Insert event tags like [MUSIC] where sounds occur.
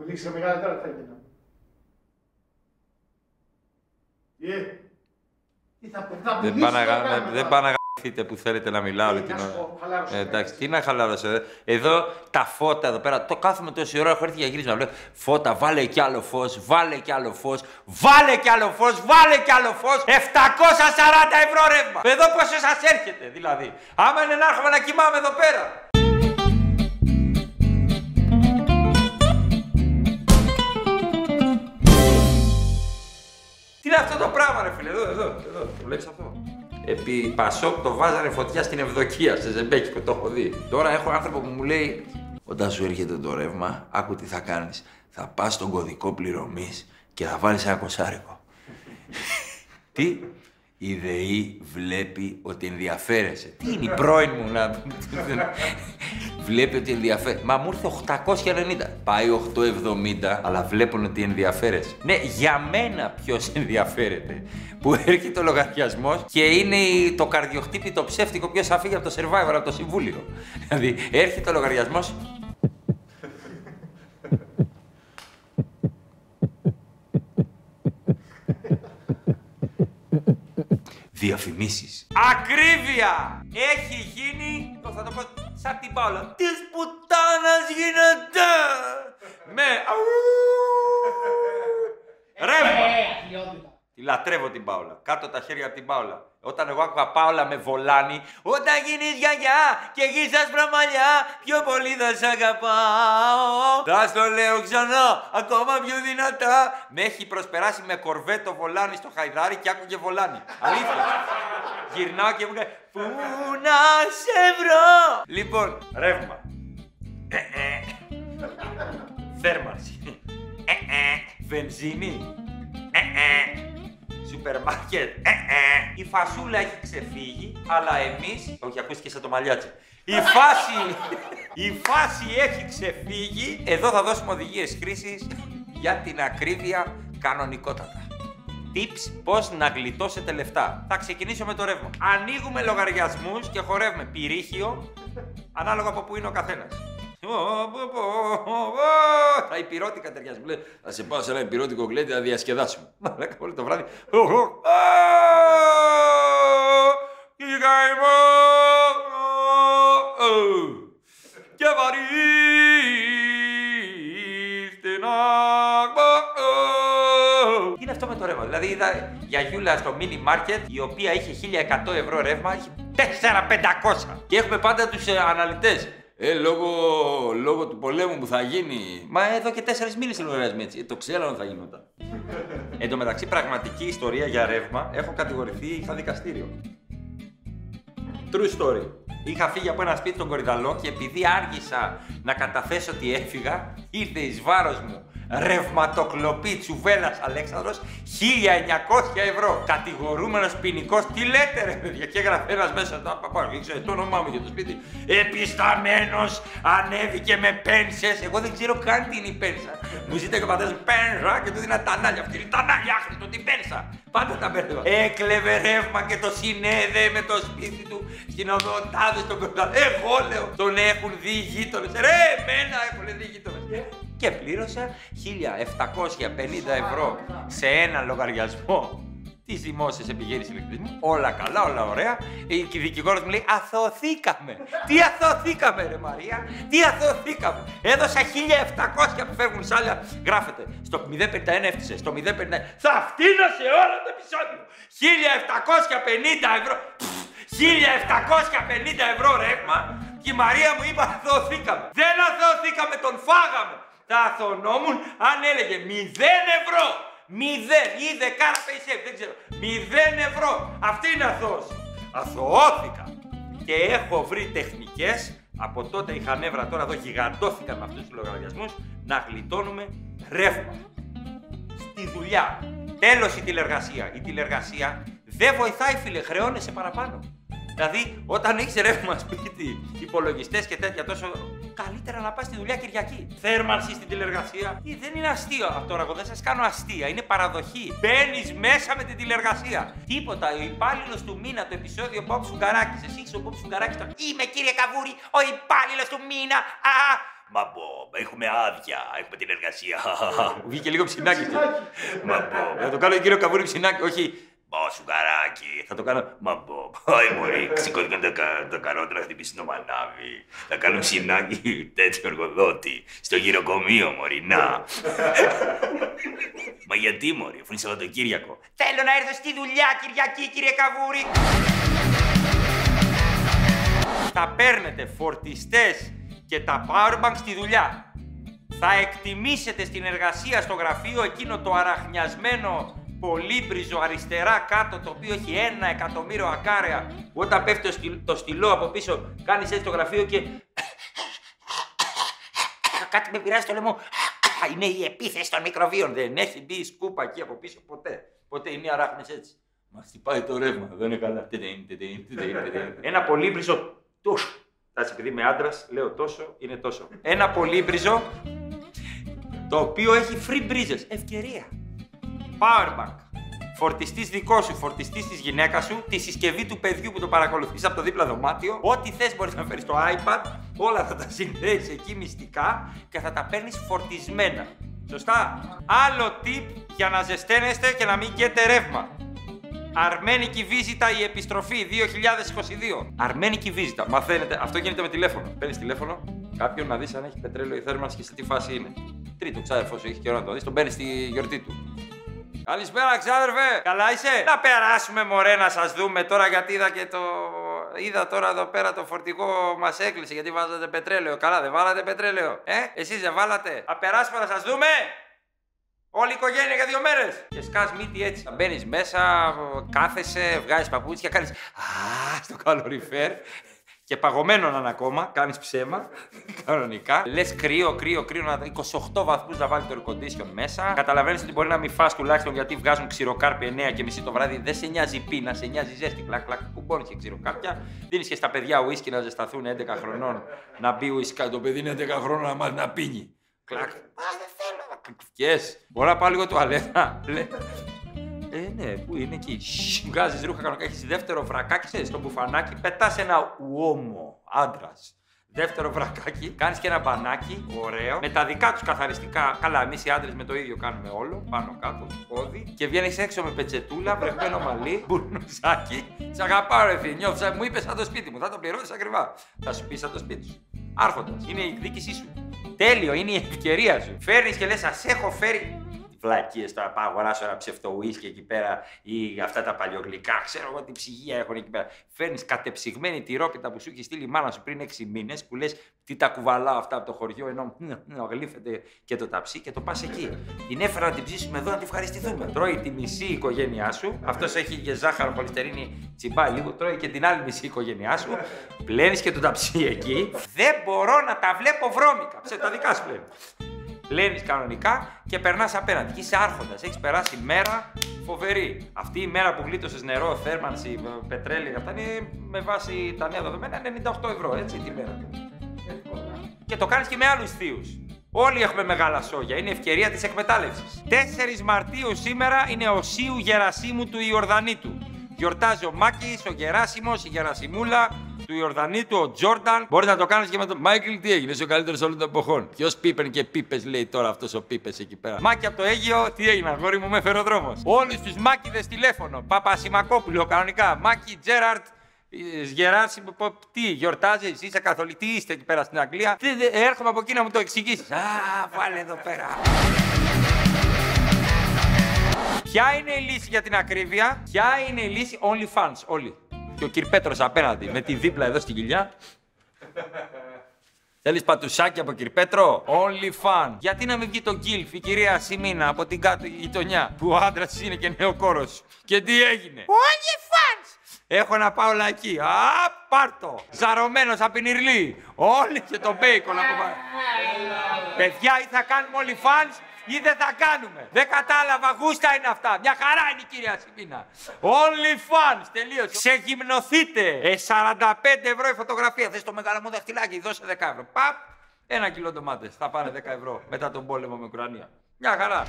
μιλήσει μεγάλη τώρα τι θα γίνει. Ε, τι θα πει, θα Δεν πηδήσει πάνε να το γα- κάνουμε δεν τώρα. πάνε να γαμπηθείτε που θέλετε να μιλάω όλη Ε, την να σου ώρα. πω, χαλάρωσες, Ε, εντάξει, εντάξει. τι να χαλάρωσες. Εδώ τα φώτα εδώ πέρα. Το κάθομαι τόση ώρα, έχω έρθει για γύρισμα. Λέω φώτα, βάλε κι άλλο φως, βάλε κι άλλο φως, βάλε κι άλλο φως, βάλε κι άλλο φως. 740 ευρώ ρεύμα. Εδώ πόσο σας έρχεται δηλαδή. Άμα είναι να έρχομαι να κοιμάμαι εδώ πέρα. Πράγμα, ρε φίλε, εδώ, εδώ, εδώ. Το βλέπεις αυτό. Επί Πασόκ το βάζανε φωτιά στην Ευδοκία, σε Ζεμπέκικο, το έχω δει. Τώρα έχω άνθρωπο που μου λέει, όταν σου έρχεται το ρεύμα, άκου τι θα κάνεις. Θα πας στον κωδικό πληρωμής και θα βάλεις ένα κοσάρικο. [LAUGHS] τι, η ΔΕΗ βλέπει ότι ενδιαφέρεσαι. Τι είναι η πρώην μου να... βλέπει ότι ενδιαφέρει. Μα μου ήρθε 890. Πάει 870, αλλά βλέπουν ότι ενδιαφέρεσαι. Ναι, για μένα ποιος [LAUGHS] ενδιαφέρεται. Που έρχεται ο λογαριασμός και είναι η- το καρδιοχτύπη το ψεύτικο ποιος θα φύγει από το survivor, από το συμβούλιο. Δηλαδή, έρχεται ο λογαριασμός. Διαφημίσεις. Ακρίβεια! Έχει γίνει, το θα το πω σαν την Πάολα, της πουτάνας γίνεται! Με... αου. Ρεύμα! Τη λατρεύω την Πάολα. Κάτω τα χέρια από την Πάολα. Όταν εγώ άκουγα Πάολα με βολάνη, όταν γίνεις γιαγιά και γίνεις άσπρα μαλλιά, πιο πολύ θα σ' αγαπάω. Θα στο λέω ξανά, ακόμα πιο δυνατά. Με έχει προσπεράσει με κορβέτο βολάνη στο χαϊδάρι και άκουγε βολάνη. Αλήθεια. Γυρνάω και μου λέει, Πού να σε βρω; Λοιπόν, ρεύμα. Ε, ε. Θέρμανση. Ε, ε. Βενζίνη. Ε, ε. Σούπερ μάρκετ. Ε, ε. Η φασούλα έχει ξεφύγει, αλλά εμείς... Όχι, ακούστηκες σαν το μαλλιάτσι. Η φάση... Η φάση έχει ξεφύγει. Εδώ θα δώσουμε οδηγίες χρήσης για την ακρίβεια κανονικότατα. Tips πώς να γλιτώσετε λεφτά. Θα ξεκινήσω με το ρεύμα. Ανοίγουμε λογαριασμούς και χορεύουμε πυρίχιο ανάλογα από πού είναι ο καθένας. Τα υπηρώτικα ταιριάζει. Μου λέει, θα σε πάω σε ένα υπηρώτικο γκλέντι να διασκεδάσουμε. [LAUGHS] Μαλάκα όλο το βράδυ. Η καημό και βαρύς στην άγμα. Τι είναι αυτό με το ρεύμα; Δηλαδή είδα γιαγιούλα στο mini market η οποία είχε 1100 ευρώ ρεύμα, είχε 4500. Και έχουμε πάντα τους ε, αναλυτές. Ε, λόγω, λόγω του πολέμου που θα γίνει. Μα εδώ και τέσσερις μήνες λογαριασμοί έτσι. Ε, το ξέραμε ότι θα γινόταν. [LAUGHS] Εν τω μεταξύ, πραγματική ιστορία για ρεύμα. Έχω κατηγορηθεί, είχα δικαστήριο. True story. Είχα φύγει από ένα σπίτι στον Κορυδαλό και επειδή άργησα να καταθέσω ότι έφυγα, ήρθε εις βάρος μου ρευματοκλοπή τσουβέλας Αλέξανδρος 1900 ευρώ. Κατηγορούμενος ποινικός, τι λέτε ρε παιδιά, και έγραφε ένας μέσα τα παπά, ήξερε το όνομά μου για το σπίτι. Επισταμένος, ανέβηκε με πένσες, εγώ δεν ξέρω καν τι είναι η πένσα. Μου ζήτησε και ο πατέρας μου πένσα και του δίνα τα νάλια αυτή, τα νάλια άχρηστο, την πένσα. Πάντα τα μπέρδευα. Έκλεβε ρεύμα και το συνέδε με το σπίτι του στην οδοντάδες στον κορδαλό. Εγώ λέω, τον έχουν δει οι γείτονες. Ρε, εμένα έχουν δει οι γείτονες. Και πλήρωσα 1750 ευρώ σε ένα λογαριασμό τη δημόσια επιχείρηση ηλεκτρισμού. Όλα καλά, όλα ωραία. Η δικηγόρος μου λέει: Αθωθήκαμε. Τι αθωθήκαμε, ρε Μαρία, τι αθωθήκαμε. Έδωσα 1700 που φεύγουν σ' άλλα. Γράφεται στο 051 έφτιασε, στο 051. Θα φτύνω σε όλο το επεισόδιο. 1750 ευρώ. Πφ, 1750 ευρώ ρεύμα και η Μαρία μου είπε αθωθήκαμε. Δεν αθωθήκαμε, τον φάγαμε. Θα αθωνόμουν αν έλεγε 0 ευρώ. Μηδέν ή δεκάρα paysafe, δεν ξέρω. Μηδέν ευρώ. Αυτή είναι αθώος. Αθωώθηκα. Και έχω βρει τεχνικές, από τότε είχα νεύρα, τώρα εδώ γιγαντώθηκα με αυτούς τους λογαριασμούς, να γλιτώνουμε ρεύμα. Στη δουλειά. Τέλος η τηλεργασία. Η τηλεργασία δεν βοηθάει φίλε, χρεώνεσαι παραπάνω. Δηλαδή, όταν έχεις ρεύμα σπίτι, υπολογιστές και τέτοια, τόσο καλύτερα να πας στη δουλειά Κυριακή. Θέρμανση στην τηλεργασία. Ή δεν είναι αστείο αυτό, εγώ δεν σας κάνω αστεία. Είναι παραδοχή. Μπαίνεις μέσα με την τηλεργασία. Τίποτα. Ο υπάλληλος του μήνα, το επεισόδιο Bob Σουγκαράκη. Εσύ είσαι ο Bob Σουγκαράκη. Το... Είμαι κύριε Καβούρη, ο υπάλληλος του μήνα. Α, Μα πω, έχουμε άδεια, έχουμε την εργασία. Βγήκε λίγο ψινάκι. Μα πω, θα το κάνω κύριο Καβούρη ψινάκι, όχι. Μα σουγκαράκι, θα το κάνω. Μα πω, πάει μωρή, σηκώθηκαν τα, κα- τα καρότρα να χτυπήσει το μανάβι. Θα κάνω ψινάκι τέτοιο εργοδότη. Στο γυροκομείο, μωρή, να. Μα γιατί, μωρή, αφού είναι Σαββατοκύριακο. Θέλω να έρθω στη δουλειά, Κυριακή, κύριε Καβούρη. Θα παίρνετε φορτιστές και τα powerbank στη δουλειά. Θα εκτιμήσετε στην εργασία στο γραφείο εκείνο το αραχνιασμένο πολύπριζο αριστερά κάτω το οποίο έχει ένα εκατομμύριο ακάρια που όταν πέφτει το, στυλ- το στυλό από πίσω κάνεις έτσι το γραφείο και κάτι με πειράζει το λαιμό. Είναι η επίθεση των μικροβίων. Δεν έχει μπει η σκούπα εκεί από πίσω ποτέ. Ποτέ είναι οι αράχνες έτσι. Μα χτυπάει το ρεύμα, δεν είναι καλά. Τεντεν, τεντεν, τεντεν, τεντεν. Ένα πολύμπριζο τόσο. Εντάξει, επειδή είμαι άντρας, λέω τόσο, είναι τόσο. Ένα πολύμπριζο το οποίο έχει free breezes. Ευκαιρία. Powerbank. Φορτιστής δικός σου, φορτιστής της γυναίκας σου, τη συσκευή του παιδιού που το παρακολουθείς από το δίπλα δωμάτιο. Ό,τι θες μπορείς να φέρεις στο iPad, όλα θα τα συνδέεις εκεί μυστικά και θα τα παίρνεις φορτισμένα. Σωστά. Άλλο tip για να ζεσταίνεστε και να μην καίτε ρεύμα. Αρμένικη βίζιτα η επιστροφή 2022. Αρμένικη βίζιτα. Μαθαίνετε, αυτό γίνεται με τηλέφωνο. Παίρνεις τηλέφωνο, κάποιον να δεις αν έχει πετρέλαιο ή θέρμανση και σε τι φάση είναι. Τρίτο ξάδερφο σου έχει καιρό να το δεις, τον παίρνεις στη γιορτή του. Καλησπέρα, ξάδερφε! Καλά είσαι! Να περάσουμε, μωρέ, να σας δούμε τώρα γιατί είδα και το. Είδα τώρα εδώ πέρα το φορτηγό μας έκλεισε γιατί βάζατε πετρέλαιο. Καλά, δεν βάλατε πετρέλαιο. Ε, εσείς δεν βάλατε. Θα περάσουμε να σας δούμε! Όλη η οικογένεια για δύο μέρες. Και σκάς μύτη έτσι. Μπαίνεις μέσα, κάθεσαι, βγάζεις παπούτσια, κάνεις. Α, στο καλοριφέρ. Και παγωμένο να είναι ακόμα, κάνεις ψέμα. Κανονικά. Λες κρύο, κρύο, κρύο, να 28 βαθμούς να βάλει το air condition μέσα. Καταλαβαίνεις ότι μπορεί να μην φας τουλάχιστον γιατί βγάζουν ξηροκάρπια 9 και μισή το βράδυ. Δεν σε νοιάζει πείνα, σε νοιάζει ζέστη. Κλακ, κλακ, κουμπώνεις και ξηροκάρπια. Δίνεις και στα παιδιά ουίσκι να ζεσταθούν 11 χρονών. Να μπει ουίσκι. Το παιδί είναι 11 χρόνων να μάθει να πίνει. Κλακ. Α, δεν θέλω. Yes. Μπορώ να πάω λίγο τουαλέτα. Λέ. Ε, ναι, πού είναι εκεί. Βγάζεις ρούχα κανονικά, έχεις δεύτερο βρακάκι, ξέρεις, στο μπουφανάκι, πετάς ένα ουόμο άντρας. Δεύτερο βρακάκι, κάνεις και ένα μπανάκι, ωραίο, με τα δικά τους καθαριστικά. Καλά, εμείς οι άντρες με το ίδιο κάνουμε όλο, πάνω κάτω, πόδι. Και βγαίνεις έξω με πετσετούλα, βρεγμένο μαλλί, [LAUGHS] μπουρνουζάκι. Σ' αγαπάω, ρε φίλε, νιώθω, σαν- μου είπες σαν το σπίτι μου, θα το πληρώσει ακριβά. Θα σου πει σαν το σπίτι σου. Άρχοντας, είναι η εκδίκησή σου. Τέλειο, είναι η ευκαιρία σου. Φέρνεις και λες, σα έχω φέρει βλακίε τώρα. Πάω αγοράσω ένα ψευτοουίσκι εκεί πέρα ή αυτά τα παλιογλυκά. Ξέρω εγώ τι ψυγεία έχουν εκεί πέρα. Φέρνεις κατεψυγμένη τυρόπιτα που σου έχει στείλει η μάνα σου πριν 6 μήνες που λες τι τα κουβαλάω αυτά από το χωριό ενώ μ, γλύφεται και το ταψί και το πας εκεί. Την έφερα να την ψήσουμε εδώ να την ευχαριστηθούμε. Τρώει τη μισή οικογένειά σου. Αυτός έχει και ζάχαρο, χολυστερίνη, τσιμπάει λίγο. Τρώει και την άλλη μισή οικογένειά σου. Πλένεις και το ταψί εκεί. Δεν μπορώ να τα βλέπω βρώμικα. Σε τα δικά σου πλένεις. Πλένει κανονικά και περνάς απέναντι. Και είσαι άρχοντας. Έχεις περάσει μέρα φοβερή. Αυτή η μέρα που γλίτωσες νερό, θέρμανση, ε, πετρέλαιο, αυτά είναι με βάση τα νέα δεδομένα 98 ευρώ, έτσι τη μέρα. Και το κάνεις και με άλλους θείους. Όλοι έχουμε μεγάλα σόγια. Είναι η ευκαιρία της εκμετάλλευσης. 4 Μαρτίου σήμερα είναι ο Σίου Γερασίμου του Ιορδανίτου. Γιορτάζει ο Μάκης, ο Γεράσιμος, η Γερασιμούλα, του Ιορδανίτου, ο Τζόρνταν. Μπορείς να το κάνεις και με τον Μάικλ, τι έγινε, είσαι ο καλύτερος όλων των εποχών. Ποιος πίπεν και πίπες λέει τώρα αυτός ο πίπες εκεί πέρα. Μάκη από το Αίγυο, τι έγινε, αγόρι μου με έφερε ο δρόμο. Όλους τους Μάκηδες τηλέφωνο. Παπα Σιμακόπουλο κανονικά. Μάκη Τζέραρτ, Γεράσιμο, πω, τι, γιορτάζεις, είσαι καθολική, τι είστε εκεί πέρα στην Αγγλία. Τι, δε, έρχομαι από εκεί να μου το εξηγήσεις. Α, βάλε εδώ πέρα. Ποια είναι η λύση για την ακρίβεια, ποια είναι η λύση; OnlyFans, όλοι. Και ο κ. Πέτρος απέναντι, με τη δίπλα εδώ στην κοιλιά. Θέλεις πατουσάκι από κ. Πέτρο, OnlyFans. Γιατί να μην βγει το γκίλφ, η κυρία Σιμίνα από την κάτω γειτονιά, που ο άντρας είναι και νεοκόρος. Και τι έγινε; OnlyFans! Έχω να πάω εκεί. Α, πάρτο. Ζαρωμένος από την Ιρλή. Όλοι και το μπέικον από πάνω. Παιδιά, ή θα κάνουμε όλοι fans ή δεν θα κάνουμε. Δεν κατάλαβα, γούστα είναι αυτά. Μια χαρά είναι η κυρία Σιμίνα. Only fans, τελείωσε. Ξεγυμνοθείτε. Ε, 45 ευρώ η φωτογραφία. Θες το μεγάλο μου δαχτυλάκι, δώσε 10 ευρώ. Παπ, ένα κιλό ντομάτες. Θα πάνε 10 ευρώ μετά τον πόλεμο με Ουκρανία. Μια χαρά.